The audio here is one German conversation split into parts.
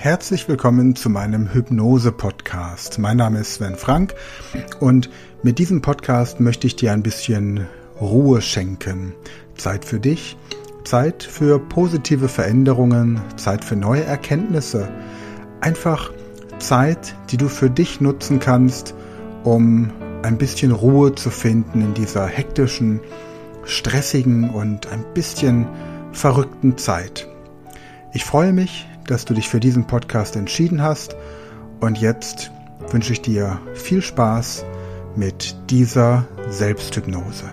Herzlich willkommen zu meinem Hypnose-Podcast. Mein Name ist Sven Frank und mit diesem Podcast möchte ich dir ein bisschen Ruhe schenken. Zeit für dich, Zeit für positive Veränderungen, Zeit für neue Erkenntnisse. Einfach Zeit, die du für dich nutzen kannst, um ein bisschen Ruhe zu finden in dieser hektischen, stressigen und ein bisschen verrückten Zeit. Ich freue mich, dass du dich für diesen Podcast entschieden hast. Und jetzt wünsche ich dir viel Spaß mit dieser Selbsthypnose.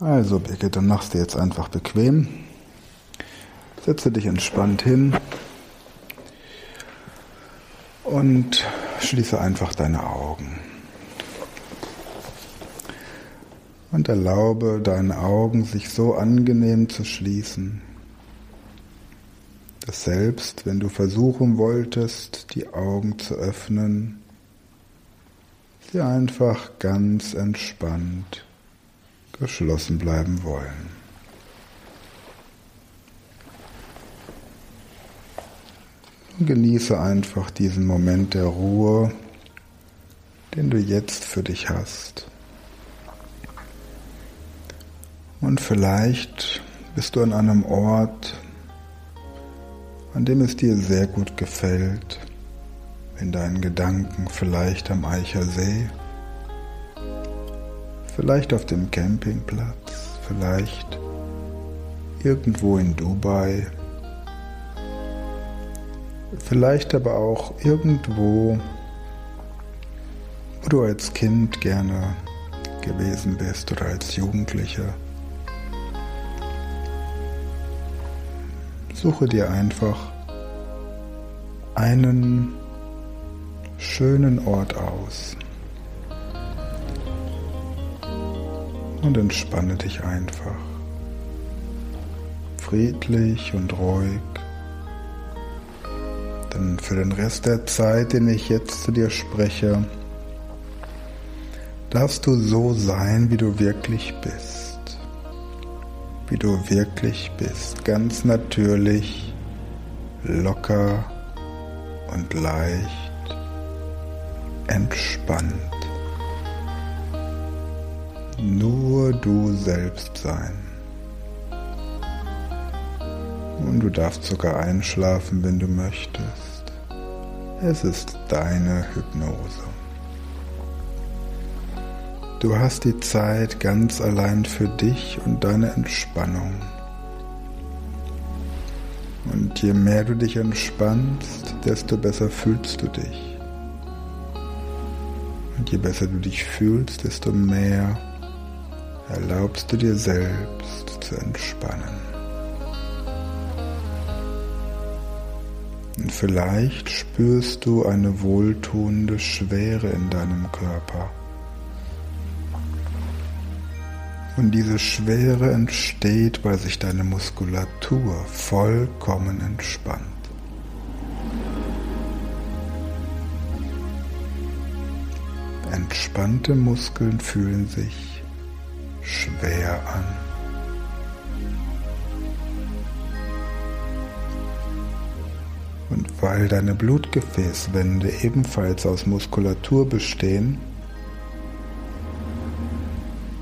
Also Birgit, dann machst du jetzt einfach bequem. Setze dich entspannt hin und schließe einfach deine Augen. Und erlaube deinen Augen sich so angenehm zu schließen, dass selbst wenn du versuchen wolltest, die Augen zu öffnen, sie einfach ganz entspannt geschlossen bleiben wollen. Genieße einfach diesen Moment der Ruhe, den du jetzt für dich hast. Und vielleicht bist du an einem Ort, an dem es dir sehr gut gefällt, in deinen Gedanken vielleicht am Eicher See, vielleicht auf dem Campingplatz, vielleicht irgendwo in Dubai, vielleicht aber auch irgendwo, wo du als Kind gerne gewesen bist oder als Jugendlicher. Suche dir einfach einen schönen Ort aus und entspanne dich einfach. Friedlich und ruhig. Denn für den Rest der Zeit, den ich jetzt zu dir spreche, darfst du so sein, wie du wirklich bist wie du wirklich bist, ganz natürlich, locker und leicht, entspannt. Nur du selbst sein. Und du darfst sogar einschlafen, wenn du möchtest. Es ist deine Hypnose. Du hast die Zeit ganz allein für dich und deine Entspannung. Und je mehr du dich entspannst, desto besser fühlst du dich. Und je besser du dich fühlst, desto mehr erlaubst du dir selbst zu entspannen. Und vielleicht spürst du eine wohltuende Schwere in deinem Körper. Und diese Schwere entsteht, weil sich deine Muskulatur vollkommen entspannt. Entspannte Muskeln fühlen sich schwer an. Und weil deine Blutgefäßwände ebenfalls aus Muskulatur bestehen,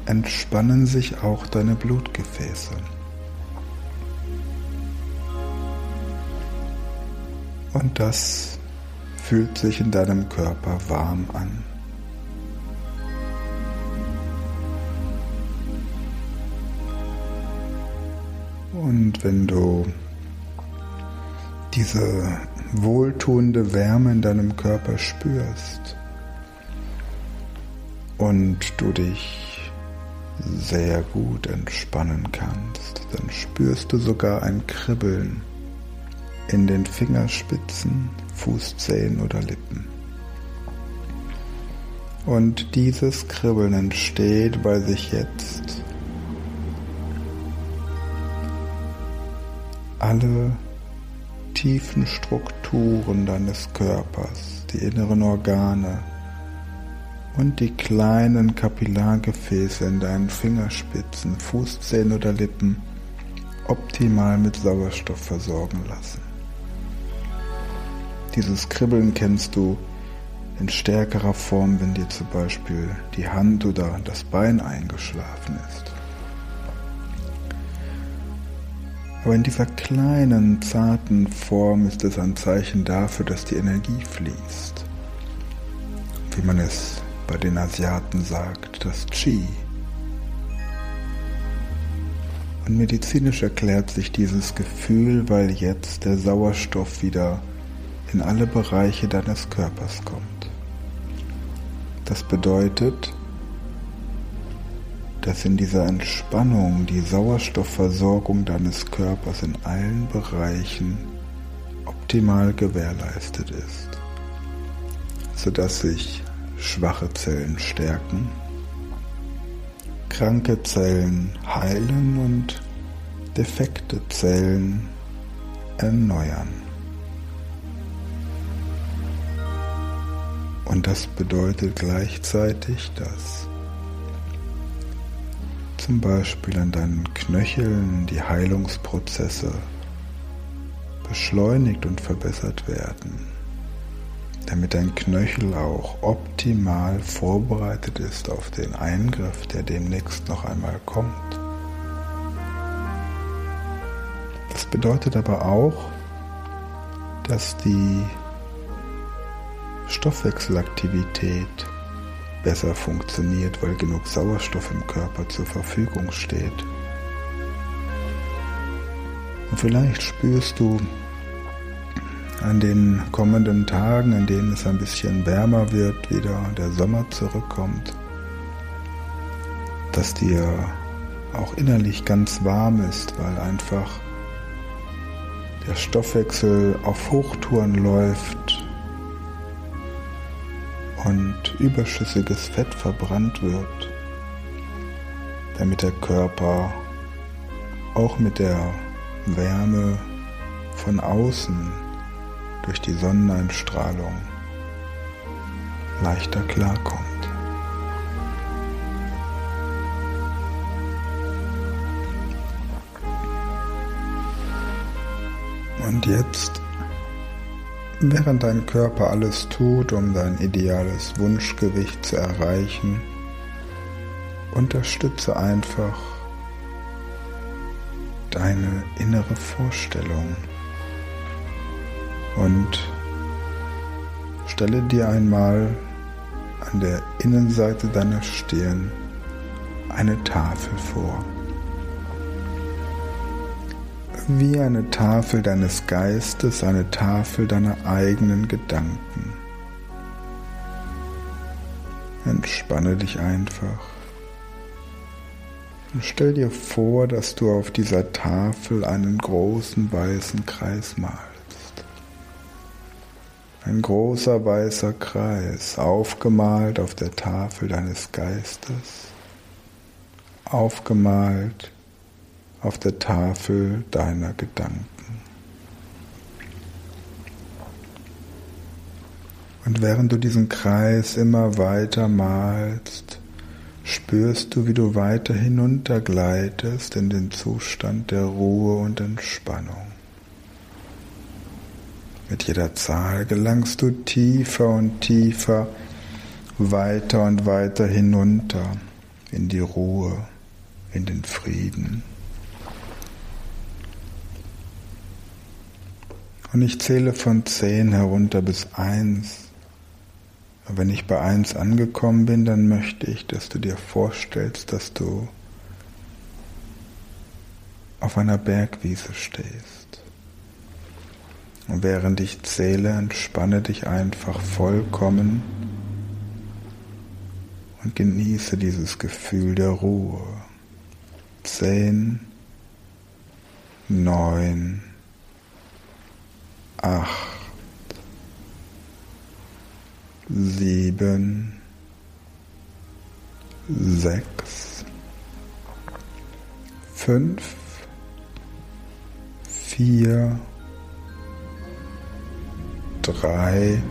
entspannen sich auch deine Blutgefäße. Und das fühlt sich in deinem Körper warm an. Und wenn du diese wohltuende Wärme in deinem Körper spürst und du dich sehr gut entspannen kannst, dann spürst du sogar ein Kribbeln in den Fingerspitzen, Fußzehen oder Lippen. Und dieses Kribbeln entsteht, weil sich jetzt alle tiefen Strukturen deines Körpers, die inneren Organe, und die kleinen Kapillargefäße in deinen Fingerspitzen, Fußzehen oder Lippen optimal mit Sauerstoff versorgen lassen. Dieses Kribbeln kennst du in stärkerer Form, wenn dir zum Beispiel die Hand oder das Bein eingeschlafen ist. Aber in dieser kleinen, zarten Form ist es ein Zeichen dafür, dass die Energie fließt. Wie man es bei den Asiaten sagt, das Qi. Und medizinisch erklärt sich dieses Gefühl, weil jetzt der Sauerstoff wieder in alle Bereiche deines Körpers kommt. Das bedeutet, dass in dieser Entspannung die Sauerstoffversorgung deines Körpers in allen Bereichen optimal gewährleistet ist, sodass sich schwache Zellen stärken, kranke Zellen heilen und defekte Zellen erneuern. Und das bedeutet gleichzeitig, dass zum Beispiel an deinen Knöcheln die Heilungsprozesse beschleunigt und verbessert werden, damit dein Knöchel auch optimal vorbereitet ist auf den Eingriff, der demnächst noch einmal kommt. Das bedeutet aber auch, dass die Stoffwechselaktivität besser funktioniert, weil genug Sauerstoff im Körper zur Verfügung steht. Und vielleicht spürst du an den kommenden Tagen, in denen es ein bisschen wärmer wird, wieder der Sommer zurückkommt, dass dir auch innerlich ganz warm ist, weil einfach der Stoffwechsel auf Hochtouren läuft und überschüssiges Fett verbrannt wird, damit der Körper auch mit der Wärme von außen durch die Sonneneinstrahlung leichter klarkommt. Und jetzt Während dein Körper alles tut, um dein ideales Wunschgewicht zu erreichen, unterstütze einfach deine innere Vorstellung und stelle dir einmal an der Innenseite deiner Stirn eine Tafel vor wie eine Tafel deines Geistes, eine Tafel deiner eigenen Gedanken. Entspanne dich einfach und stell dir vor, dass du auf dieser Tafel einen großen weißen Kreis malst. Ein großer weißer Kreis, aufgemalt auf der Tafel deines Geistes, aufgemalt auf der Tafel deiner Gedanken. Und während du diesen Kreis immer weiter malst, spürst du, wie du weiter hinuntergleitest in den Zustand der Ruhe und Entspannung. Mit jeder Zahl gelangst du tiefer und tiefer, weiter und weiter hinunter in die Ruhe, in den Frieden. Und ich zähle von zehn herunter bis eins. Und wenn ich bei eins angekommen bin, dann möchte ich, dass du dir vorstellst, dass du auf einer Bergwiese stehst. Und während ich zähle, entspanne dich einfach vollkommen und genieße dieses Gefühl der Ruhe. Zehn, neun, acht, sieben, sechs, fünf, vier, drei,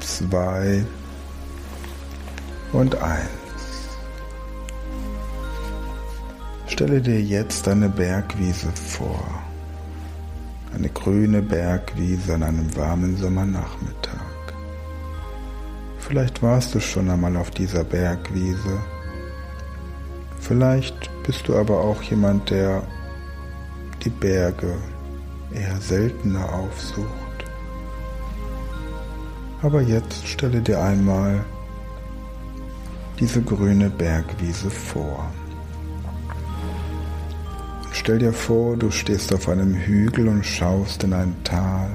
zwei und eins. Stelle dir jetzt eine Bergwiese vor. Eine grüne Bergwiese an einem warmen Sommernachmittag. Vielleicht warst du schon einmal auf dieser Bergwiese. Vielleicht bist du aber auch jemand, der die Berge eher seltener aufsucht. Aber jetzt stelle dir einmal diese grüne Bergwiese vor. Stell dir vor, du stehst auf einem Hügel und schaust in ein Tal,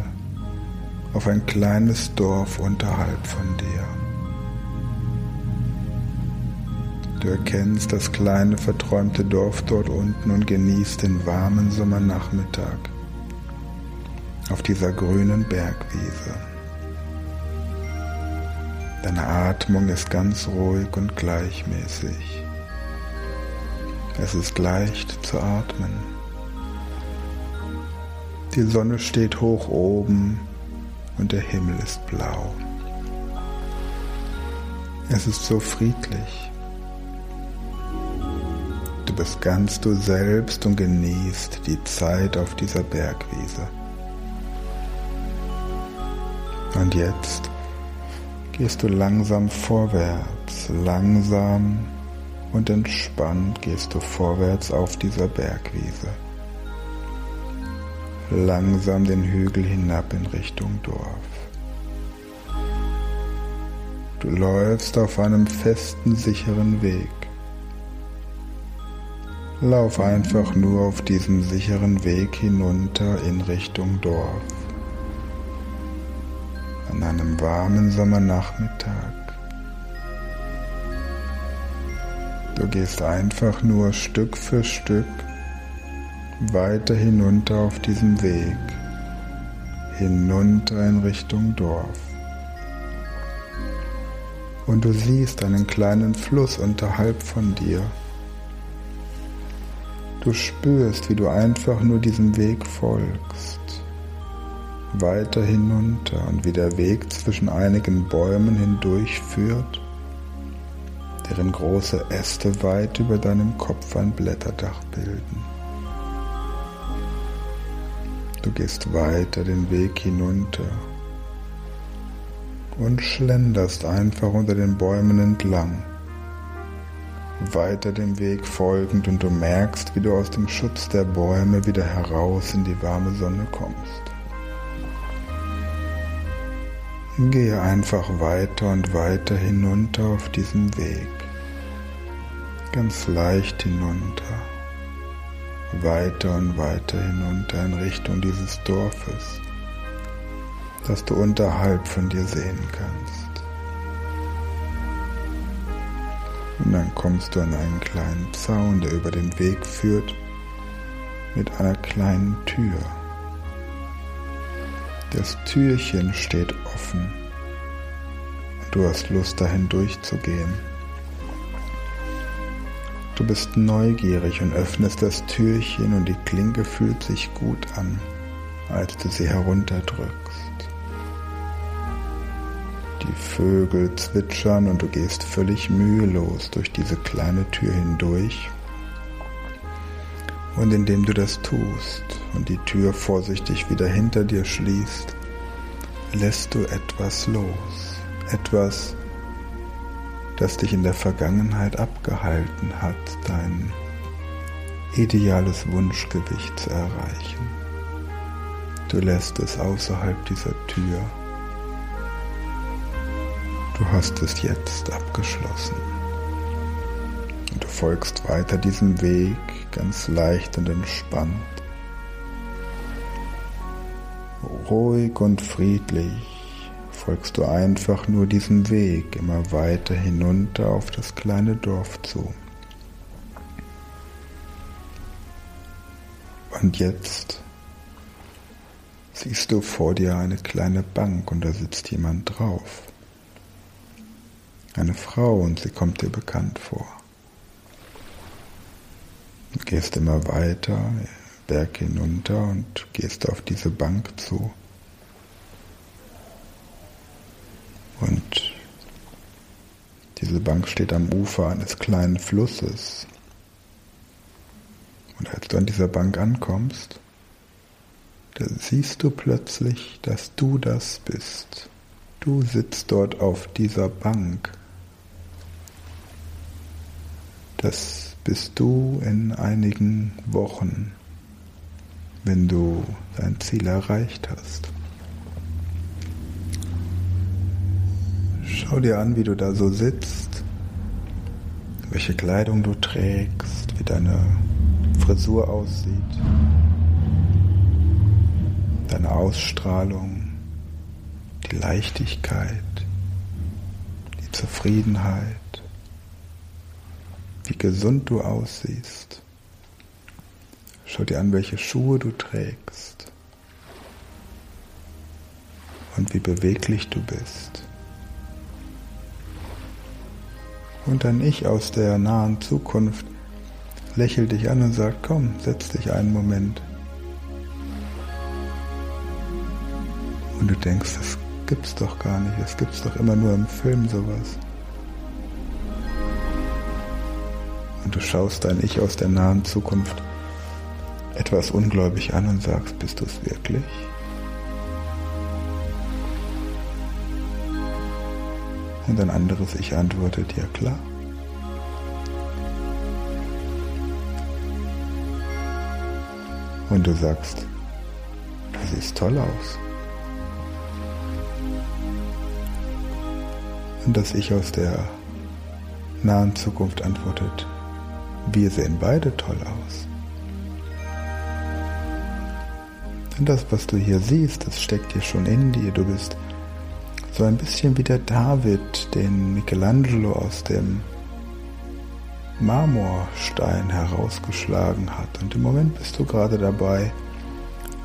auf ein kleines Dorf unterhalb von dir. Du erkennst das kleine verträumte Dorf dort unten und genießt den warmen Sommernachmittag auf dieser grünen Bergwiese. Deine Atmung ist ganz ruhig und gleichmäßig. Es ist leicht zu atmen. Die Sonne steht hoch oben und der Himmel ist blau. Es ist so friedlich. Du bist ganz du selbst und genießt die Zeit auf dieser Bergwiese. Und jetzt gehst du langsam vorwärts, langsam und entspannt gehst du vorwärts auf dieser Bergwiese. Langsam den Hügel hinab in Richtung Dorf. Du läufst auf einem festen, sicheren Weg. Lauf einfach nur auf diesem sicheren Weg hinunter in Richtung Dorf an einem warmen Sommernachmittag. Du gehst einfach nur Stück für Stück weiter hinunter auf diesem Weg, hinunter in Richtung Dorf. Und du siehst einen kleinen Fluss unterhalb von dir. Du spürst, wie du einfach nur diesem Weg folgst weiter hinunter und wie der Weg zwischen einigen Bäumen hindurch führt, deren große Äste weit über deinem Kopf ein Blätterdach bilden. Du gehst weiter den Weg hinunter und schlenderst einfach unter den Bäumen entlang, weiter dem Weg folgend und du merkst, wie du aus dem Schutz der Bäume wieder heraus in die warme Sonne kommst. Gehe einfach weiter und weiter hinunter auf diesem Weg. Ganz leicht hinunter. Weiter und weiter hinunter in Richtung dieses Dorfes, das du unterhalb von dir sehen kannst. Und dann kommst du an einen kleinen Zaun, der über den Weg führt, mit einer kleinen Tür. Das Türchen steht offen und du hast Lust dahin durchzugehen. Du bist neugierig und öffnest das Türchen und die Klinke fühlt sich gut an, als du sie herunterdrückst. Die Vögel zwitschern und du gehst völlig mühelos durch diese kleine Tür hindurch. Und indem du das tust, und die Tür vorsichtig wieder hinter dir schließt, lässt du etwas los. Etwas, das dich in der Vergangenheit abgehalten hat, dein ideales Wunschgewicht zu erreichen. Du lässt es außerhalb dieser Tür. Du hast es jetzt abgeschlossen. Und du folgst weiter diesem Weg ganz leicht und entspannt Ruhig und friedlich folgst du einfach nur diesem Weg immer weiter hinunter auf das kleine Dorf zu. Und jetzt siehst du vor dir eine kleine Bank und da sitzt jemand drauf. Eine Frau und sie kommt dir bekannt vor. Du gehst immer weiter, Berg hinunter und gehst auf diese Bank zu. Und diese Bank steht am Ufer eines kleinen Flusses. Und als du an dieser Bank ankommst, da siehst du plötzlich, dass du das bist. Du sitzt dort auf dieser Bank. Das bist du in einigen Wochen, wenn du dein Ziel erreicht hast. Schau dir an, wie du da so sitzt, welche Kleidung du trägst, wie deine Frisur aussieht, deine Ausstrahlung, die Leichtigkeit, die Zufriedenheit, wie gesund du aussiehst. Schau dir an, welche Schuhe du trägst und wie beweglich du bist. Und ein Ich aus der nahen Zukunft lächelt dich an und sagt, komm, setz dich einen Moment. Und du denkst, das gibt's doch gar nicht, das gibt's doch immer nur im Film sowas. Und du schaust dein Ich aus der nahen Zukunft etwas ungläubig an und sagst, bist du es wirklich? Und ein anderes Ich antwortet, ja klar. Und du sagst, du siehst toll aus. Und das Ich aus der nahen Zukunft antwortet, wir sehen beide toll aus. Denn das, was du hier siehst, das steckt dir schon in dir. Du bist so ein bisschen wie der David, den Michelangelo aus dem Marmorstein herausgeschlagen hat. Und im Moment bist du gerade dabei,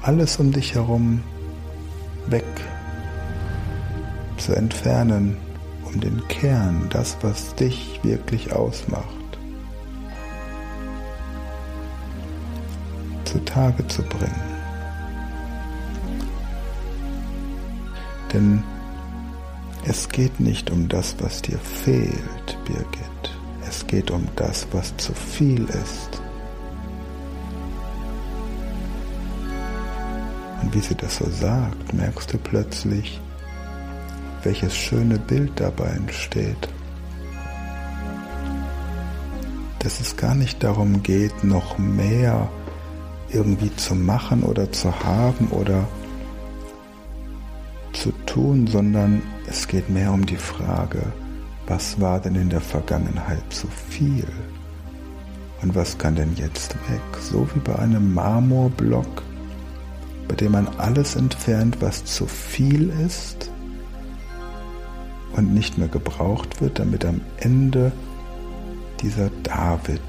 alles um dich herum weg zu entfernen, um den Kern, das, was dich wirklich ausmacht, zutage zu bringen. Denn es geht nicht um das, was dir fehlt, Birgit. Es geht um das, was zu viel ist. Und wie sie das so sagt, merkst du plötzlich, welches schöne Bild dabei entsteht. Dass es gar nicht darum geht, noch mehr irgendwie zu machen oder zu haben oder zu tun, sondern es geht mehr um die Frage, was war denn in der Vergangenheit zu viel? Und was kann denn jetzt weg? So wie bei einem Marmorblock, bei dem man alles entfernt, was zu viel ist und nicht mehr gebraucht wird, damit am Ende dieser David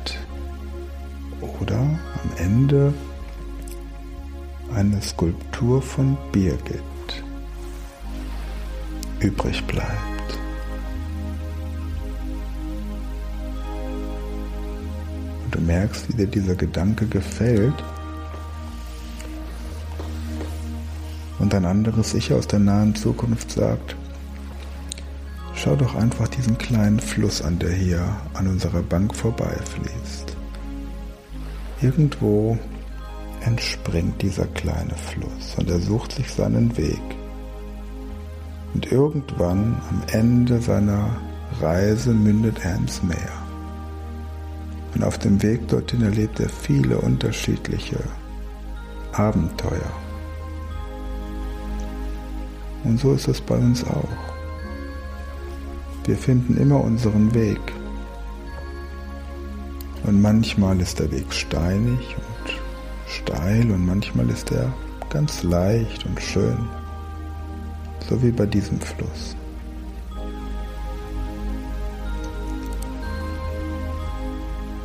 oder am Ende eine Skulptur von Birgit übrig bleibt. Und du merkst, wie dir dieser Gedanke gefällt. Und ein anderes Ich aus der nahen Zukunft sagt, schau doch einfach diesen kleinen Fluss an, der hier an unserer Bank vorbeifließt. Irgendwo entspringt dieser kleine Fluss und er sucht sich seinen Weg. Und irgendwann am Ende seiner Reise mündet er ins Meer. Und auf dem Weg dorthin erlebt er viele unterschiedliche Abenteuer. Und so ist es bei uns auch. Wir finden immer unseren Weg. Und manchmal ist der Weg steinig und steil und manchmal ist er ganz leicht und schön so wie bei diesem Fluss.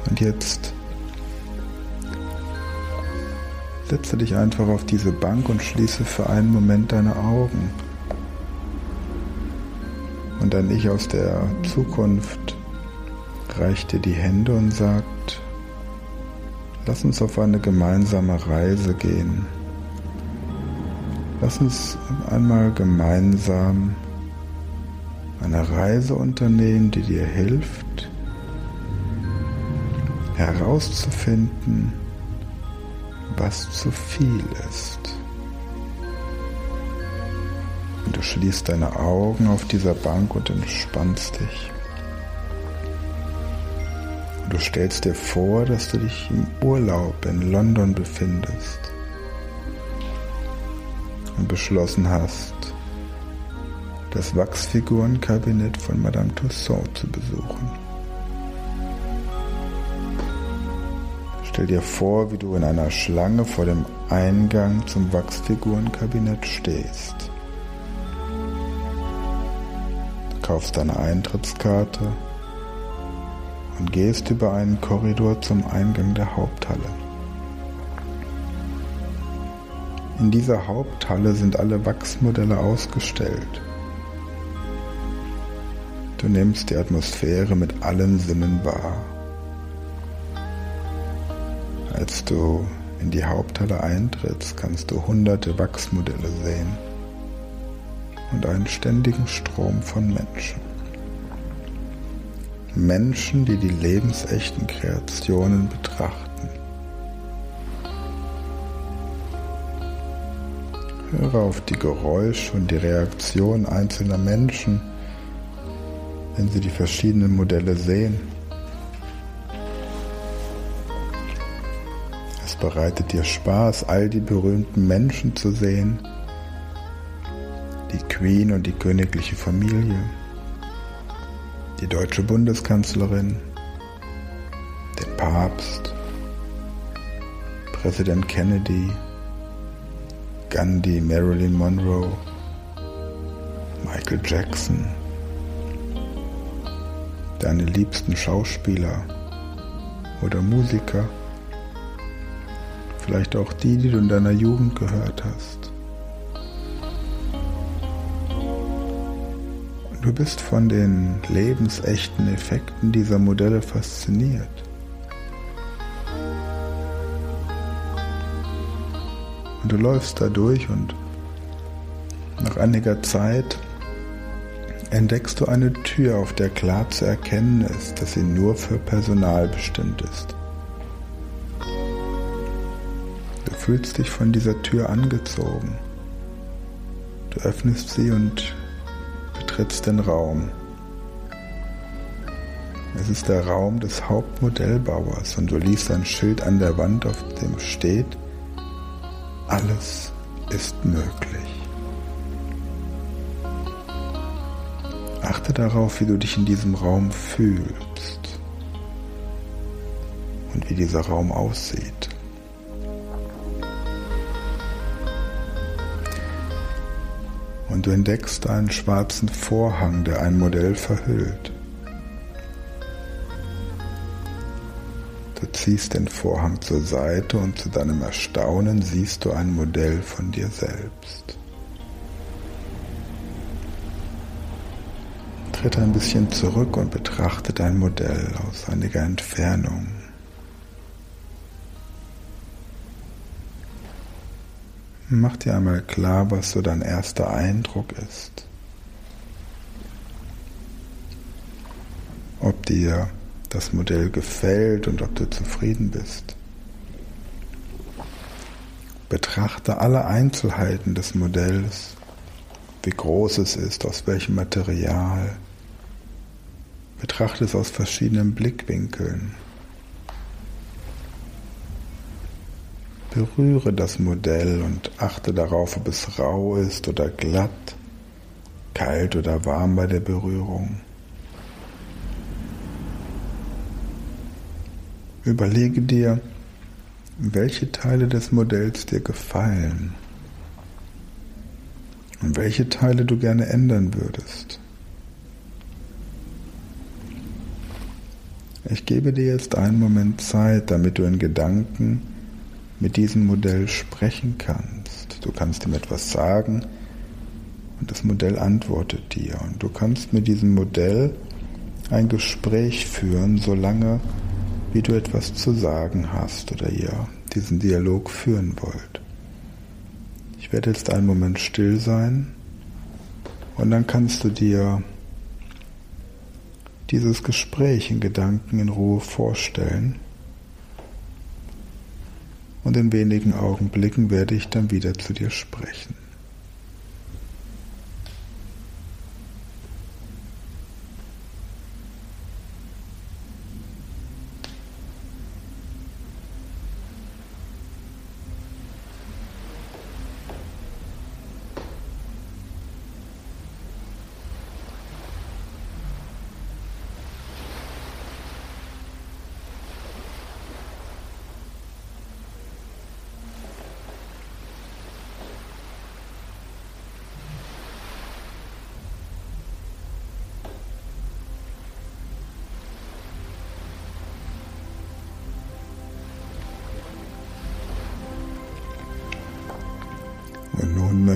Und jetzt setze dich einfach auf diese Bank und schließe für einen Moment deine Augen. Und ein Ich aus der Zukunft reicht dir die Hände und sagt, lass uns auf eine gemeinsame Reise gehen. Lass uns einmal gemeinsam eine Reise unternehmen, die dir hilft, herauszufinden, was zu viel ist. Und du schließt deine Augen auf dieser Bank und entspannst dich. Und du stellst dir vor, dass du dich im Urlaub in London befindest und beschlossen hast, das Wachsfigurenkabinett von Madame Tussaud zu besuchen. Stell dir vor, wie du in einer Schlange vor dem Eingang zum Wachsfigurenkabinett stehst. Du kaufst deine Eintrittskarte und gehst über einen Korridor zum Eingang der Haupthalle. In dieser Haupthalle sind alle Wachsmodelle ausgestellt. Du nimmst die Atmosphäre mit allen Sinnen wahr. Als du in die Haupthalle eintrittst, kannst du hunderte Wachsmodelle sehen und einen ständigen Strom von Menschen. Menschen, die die lebensechten Kreationen betrachten. Höre auf die Geräusche und die Reaktion einzelner Menschen, wenn sie die verschiedenen Modelle sehen. Es bereitet dir Spaß, all die berühmten Menschen zu sehen, die Queen und die königliche Familie, die deutsche Bundeskanzlerin, den Papst, Präsident Kennedy, Gandhi, Marilyn Monroe, Michael Jackson, deine liebsten Schauspieler oder Musiker, vielleicht auch die, die du in deiner Jugend gehört hast. Du bist von den lebensechten Effekten dieser Modelle fasziniert. Und du läufst da durch und nach einiger Zeit entdeckst du eine Tür, auf der klar zu erkennen ist, dass sie nur für Personal bestimmt ist. Du fühlst dich von dieser Tür angezogen. Du öffnest sie und betrittst den Raum. Es ist der Raum des Hauptmodellbauers und du liest ein Schild an der Wand, auf dem steht, alles ist möglich. Achte darauf, wie du dich in diesem Raum fühlst und wie dieser Raum aussieht. Und du entdeckst einen schwarzen Vorhang, der ein Modell verhüllt. Du ziehst den Vorhang zur Seite und zu deinem Erstaunen siehst du ein Modell von dir selbst. Tritt ein bisschen zurück und betrachte dein Modell aus einiger Entfernung. Mach dir einmal klar, was so dein erster Eindruck ist. Ob dir das Modell gefällt und ob du zufrieden bist. Betrachte alle Einzelheiten des Modells, wie groß es ist, aus welchem Material, Betrachte es aus verschiedenen Blickwinkeln. Berühre das Modell und achte darauf, ob es rau ist oder glatt, kalt oder warm bei der Berührung. Überlege dir, welche Teile des Modells dir gefallen und welche Teile du gerne ändern würdest. Ich gebe dir jetzt einen Moment Zeit, damit du in Gedanken mit diesem Modell sprechen kannst. Du kannst ihm etwas sagen und das Modell antwortet dir. Und du kannst mit diesem Modell ein Gespräch führen, solange wie du etwas zu sagen hast oder ihr diesen Dialog führen wollt. Ich werde jetzt einen Moment still sein und dann kannst du dir dieses Gespräch in Gedanken in Ruhe vorstellen und in wenigen Augenblicken werde ich dann wieder zu dir sprechen.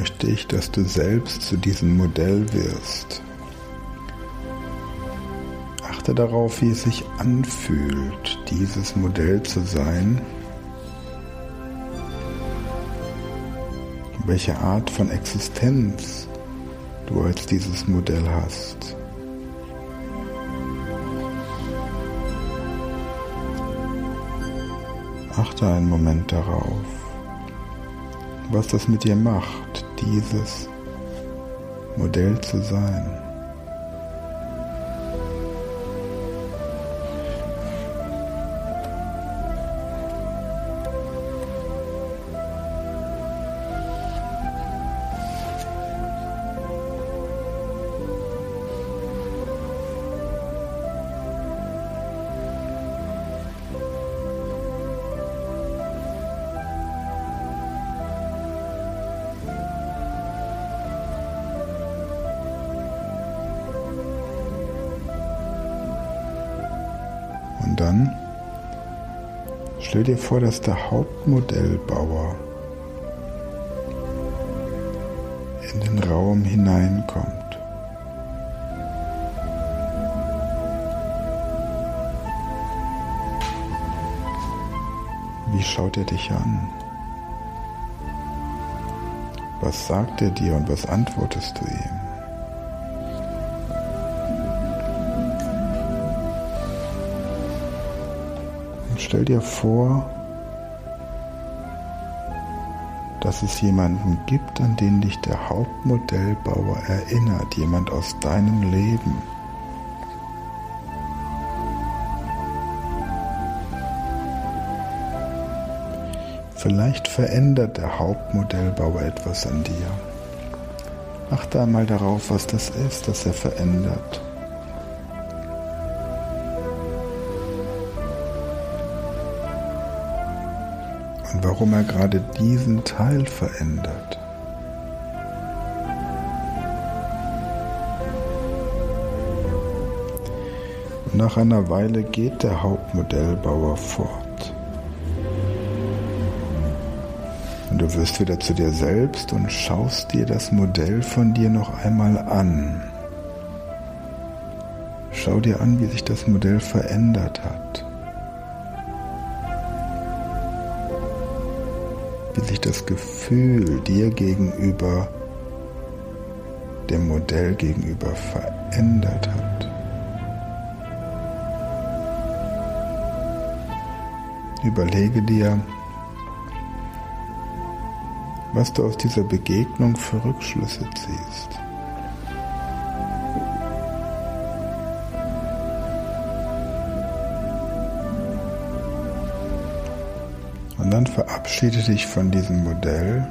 Möchte ich, dass du selbst zu diesem Modell wirst. Achte darauf, wie es sich anfühlt, dieses Modell zu sein. Welche Art von Existenz du als dieses Modell hast. Achte einen Moment darauf was das mit dir macht, dieses Modell zu sein. Dann stell dir vor, dass der Hauptmodellbauer in den Raum hineinkommt. Wie schaut er dich an? Was sagt er dir und was antwortest du ihm? Stell dir vor, dass es jemanden gibt, an den dich der Hauptmodellbauer erinnert, jemand aus deinem Leben. Vielleicht verändert der Hauptmodellbauer etwas an dir. Achte einmal darauf, was das ist, das er verändert. Warum er gerade diesen Teil verändert. Und nach einer Weile geht der Hauptmodellbauer fort. Und du wirst wieder zu dir selbst und schaust dir das Modell von dir noch einmal an. Schau dir an, wie sich das Modell verändert hat. Wie sich das Gefühl dir gegenüber dem Modell gegenüber verändert hat. Überlege dir, was du aus dieser Begegnung für Rückschlüsse ziehst. Und dann verabschiede dich von diesem Modell.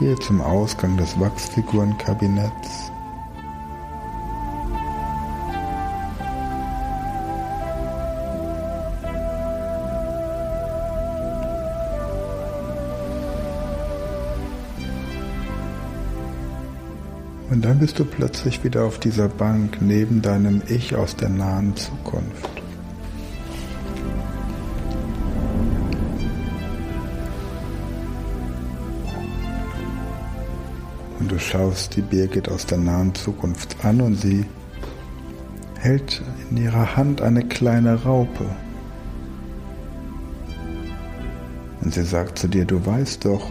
Gehe zum Ausgang des Wachsfigurenkabinetts. Und dann bist du plötzlich wieder auf dieser Bank neben deinem Ich aus der nahen Zukunft. Und du schaust die Birgit aus der nahen Zukunft an und sie hält in ihrer Hand eine kleine Raupe. Und sie sagt zu dir, du weißt doch,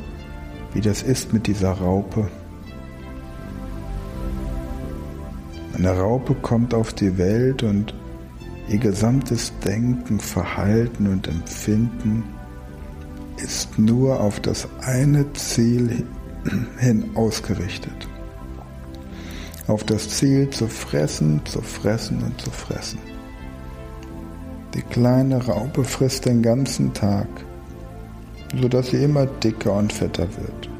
wie das ist mit dieser Raupe. Eine Raupe kommt auf die Welt und Ihr gesamtes Denken, Verhalten und Empfinden ist nur auf das eine Ziel hin ausgerichtet. Auf das Ziel zu fressen, zu fressen und zu fressen. Die kleine Raupe frisst den ganzen Tag, sodass sie immer dicker und fetter wird.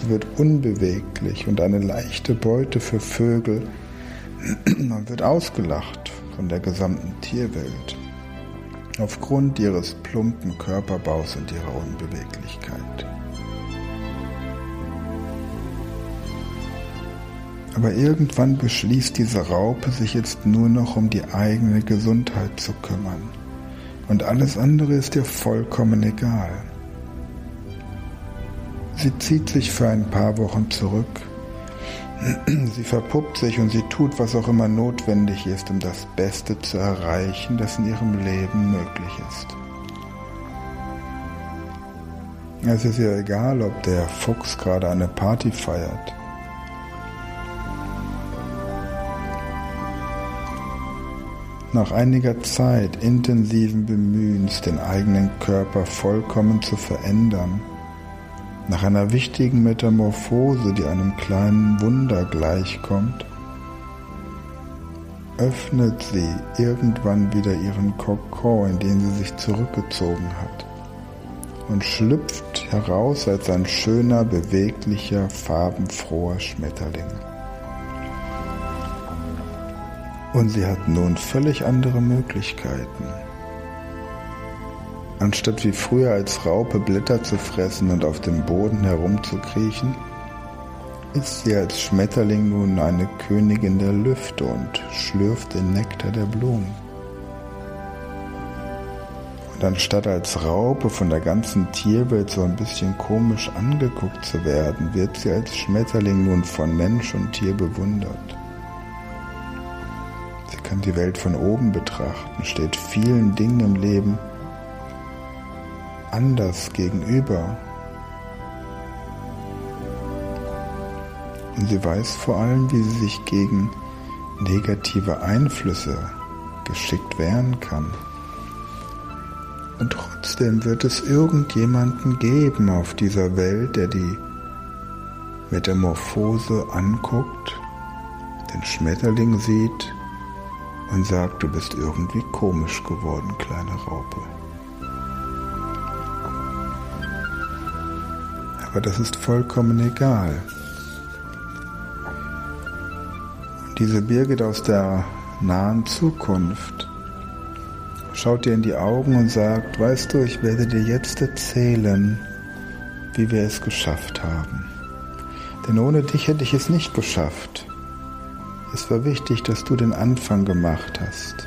Sie wird unbeweglich und eine leichte Beute für Vögel und wird ausgelacht von der gesamten Tierwelt aufgrund ihres plumpen Körperbaus und ihrer Unbeweglichkeit. Aber irgendwann beschließt diese Raupe sich jetzt nur noch um die eigene Gesundheit zu kümmern. Und alles andere ist ihr vollkommen egal. Sie zieht sich für ein paar Wochen zurück. Sie verpuppt sich und sie tut, was auch immer notwendig ist, um das Beste zu erreichen, das in ihrem Leben möglich ist. Es ist ihr egal, ob der Fuchs gerade eine Party feiert nach einiger Zeit intensiven Bemühens, den eigenen Körper vollkommen zu verändern, nach einer wichtigen Metamorphose, die einem kleinen Wunder gleichkommt, öffnet sie irgendwann wieder ihren Kokon, in den sie sich zurückgezogen hat, und schlüpft heraus als ein schöner, beweglicher, farbenfroher Schmetterling. Und sie hat nun völlig andere Möglichkeiten. Anstatt wie früher als Raupe Blätter zu fressen und auf dem Boden herumzukriechen, ist sie als Schmetterling nun eine Königin der Lüfte und schlürft den Nektar der Blumen. Und anstatt als Raupe von der ganzen Tierwelt so ein bisschen komisch angeguckt zu werden, wird sie als Schmetterling nun von Mensch und Tier bewundert kann die Welt von oben betrachten, steht vielen Dingen im Leben anders gegenüber. Und sie weiß vor allem, wie sie sich gegen negative Einflüsse geschickt wehren kann. Und trotzdem wird es irgendjemanden geben auf dieser Welt, der die Metamorphose anguckt, den Schmetterling sieht und sagt, du bist irgendwie komisch geworden, kleine Raupe. Aber das ist vollkommen egal. Diese Birgit aus der nahen Zukunft schaut dir in die Augen und sagt, weißt du, ich werde dir jetzt erzählen, wie wir es geschafft haben. Denn ohne dich hätte ich es nicht geschafft. Es war wichtig, dass du den Anfang gemacht hast.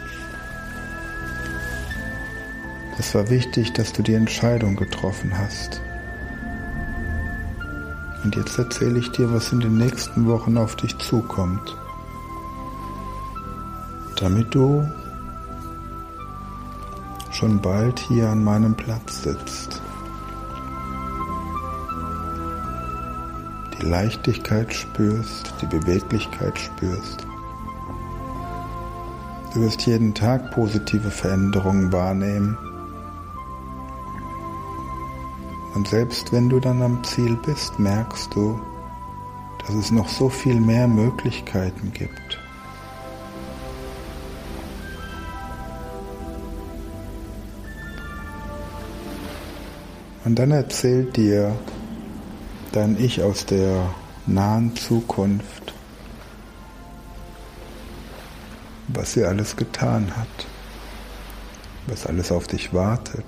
Es war wichtig, dass du die Entscheidung getroffen hast. Und jetzt erzähle ich dir, was in den nächsten Wochen auf dich zukommt, damit du schon bald hier an meinem Platz sitzt. die Leichtigkeit spürst, die Beweglichkeit spürst. Du wirst jeden Tag positive Veränderungen wahrnehmen. Und selbst wenn du dann am Ziel bist, merkst du, dass es noch so viel mehr Möglichkeiten gibt. Und dann erzählt dir dein Ich aus der nahen Zukunft, was sie alles getan hat, was alles auf dich wartet,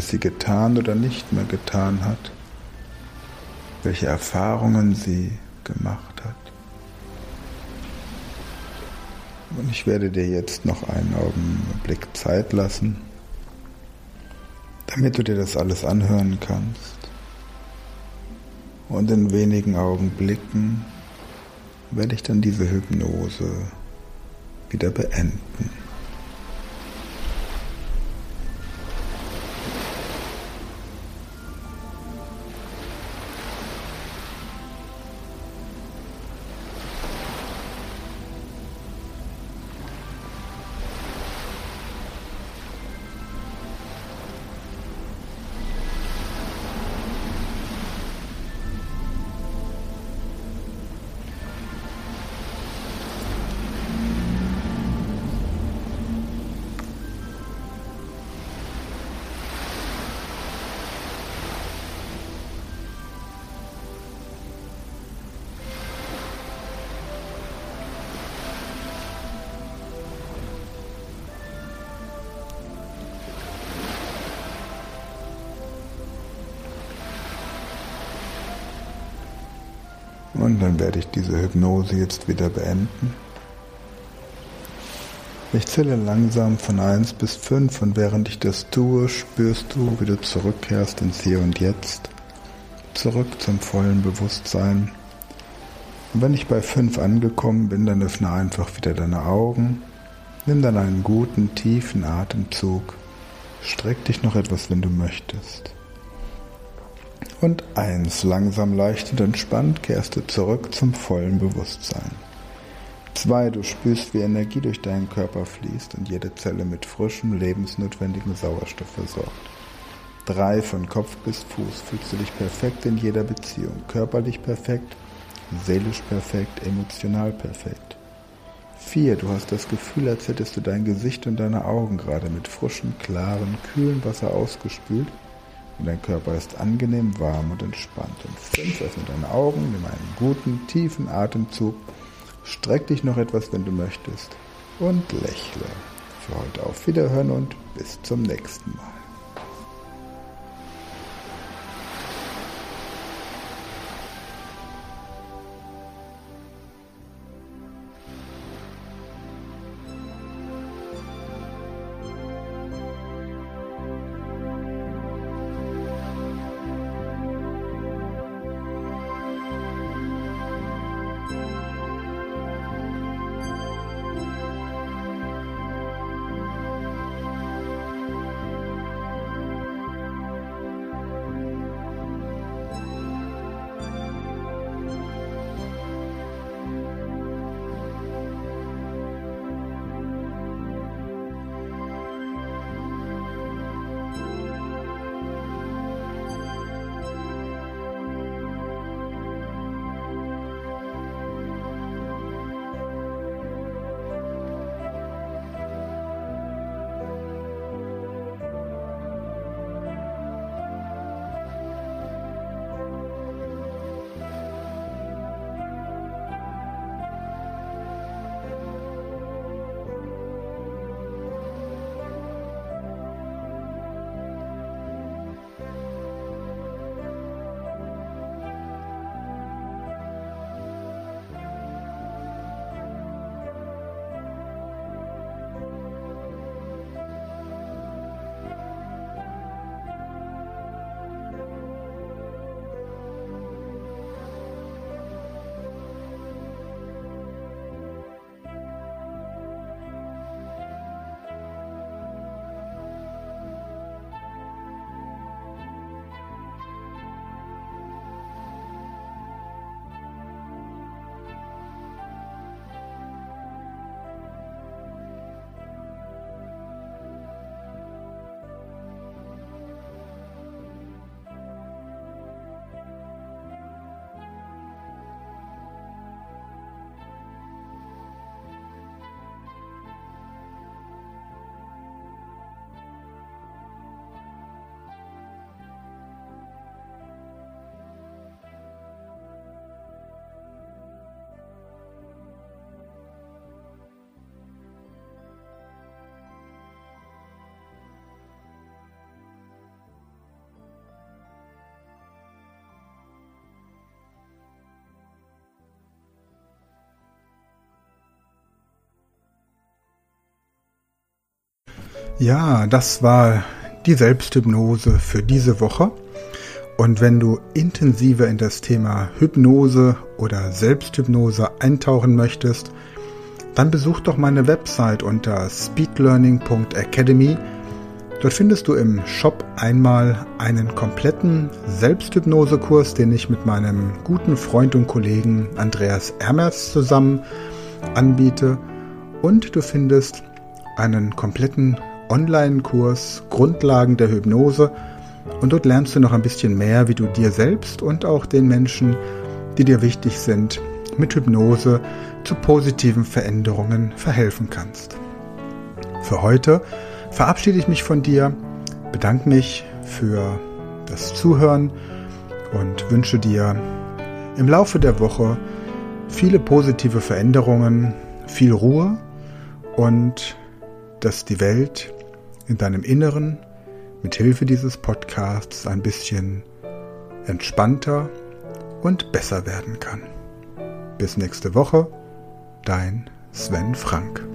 was sie getan oder nicht mehr getan hat, welche Erfahrungen sie gemacht hat. Und ich werde dir jetzt noch einen Augenblick Zeit lassen damit du dir das alles anhören kannst. Und in wenigen Augenblicken werde ich dann diese Hypnose wieder beenden. Hypnose jetzt wieder beenden. Ich zähle langsam von 1 bis 5 und während ich das tue, spürst du, wie du zurückkehrst ins Hier und Jetzt, zurück zum vollen Bewusstsein. Und wenn ich bei 5 angekommen bin, dann öffne einfach wieder deine Augen, nimm dann einen guten, tiefen Atemzug, streck dich noch etwas, wenn du möchtest. Und 1, langsam, leicht und entspannt kehrst du zurück zum vollen Bewusstsein. 2. Du spürst, wie Energie durch deinen Körper fließt und jede Zelle mit frischem, lebensnotwendigem Sauerstoff versorgt. 3. Von Kopf bis Fuß fühlst du dich perfekt in jeder Beziehung. Körperlich perfekt, seelisch perfekt, emotional perfekt. 4. Du hast das Gefühl, als hättest du dein Gesicht und deine Augen gerade mit frischem, klaren, kühlen Wasser ausgespült und dein Körper ist angenehm warm und entspannt. Und 5. Öffne deine Augen, nimm einen guten, tiefen Atemzug Streck dich noch etwas, wenn du möchtest. Und lächle. Für heute auf Wiederhören und bis zum nächsten Mal. Ja, das war die Selbsthypnose für diese Woche. Und wenn du intensiver in das Thema Hypnose oder Selbsthypnose eintauchen möchtest, dann besuch doch meine Website unter speedlearning.academy. Dort findest du im Shop einmal einen kompletten Selbsthypnosekurs, den ich mit meinem guten Freund und Kollegen Andreas Ermerz zusammen anbiete. Und du findest einen kompletten Online-Kurs Grundlagen der Hypnose und dort lernst du noch ein bisschen mehr, wie du dir selbst und auch den Menschen, die dir wichtig sind, mit Hypnose zu positiven Veränderungen verhelfen kannst. Für heute verabschiede ich mich von dir, bedanke mich für das Zuhören und wünsche dir im Laufe der Woche viele positive Veränderungen, viel Ruhe und dass die Welt in deinem Inneren mit Hilfe dieses Podcasts ein bisschen entspannter und besser werden kann. Bis nächste Woche, dein Sven Frank.